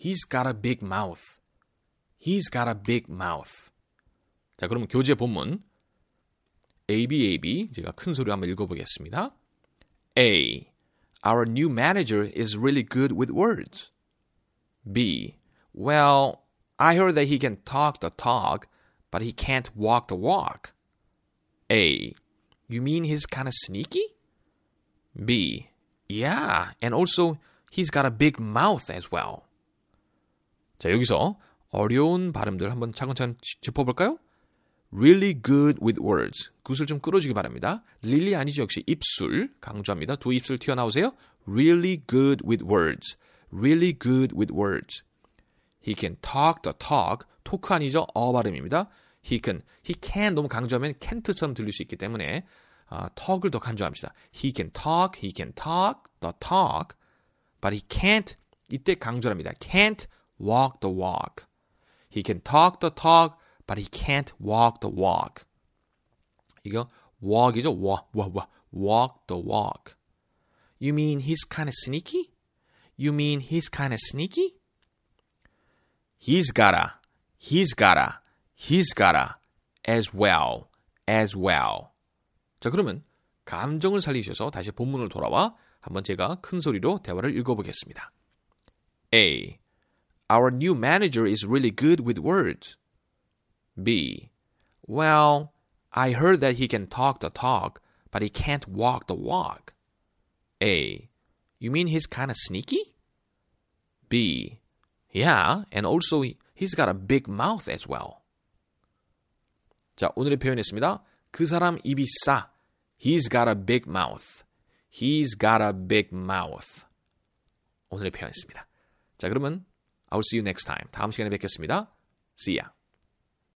He's got a big mouth. He's got a big mouth. 자, 그럼 교재 본문. A, B, A, B. 제가 큰 소리로 한번 읽어보겠습니다. A. Our new manager is really good with words. B. Well, I heard that he can talk the talk, but he can't walk the walk. A. You mean he's kind of sneaky? B. Yeah, and also he's got a big mouth as well. 자, 여기서 어려운 발음들 한번 차근차근 짚어볼까요? Really good with words. 굿을 좀 끌어주기 바랍니다. really 아니죠. 역시 입술 강조합니다. 두 입술 튀어나오세요. Really good with words. Really good with words. He can talk the talk. 토크 아니죠. 어 발음입니다. He can, he can 너무 강조하면 can't처럼 들릴 수 있기 때문에 아, talk을 더 강조합니다. He can talk, he can talk the talk, but he can't 이때 강조합니다. Can't walk the walk. He can talk the talk, but he can't walk the walk. 이거 walk이죠. walk, walk, walk, walk the walk. You mean he's kind of sneaky? You mean he's kind of sneaky? He's gotta, he's gotta, he's gotta, as well, as well. 자, 그러면 감정을 살리셔서 다시 본문을 돌아와 한번 제가 큰 소리로 대화를 읽어보겠습니다. A. Our new manager is really good with words. B. Well, I heard that he can talk the talk, but he can't walk the walk. A. You mean he's kind of sneaky? B. Yeah, and also he's got a big mouth as well. 자, 오늘의 표현했습니다. 그 사람 입이 싸. He's got a big mouth. He's got a big mouth. 오늘의 표현했습니다. 자, 그러면 I'll see you next time. 다음 시간에 뵙겠습니다. See ya.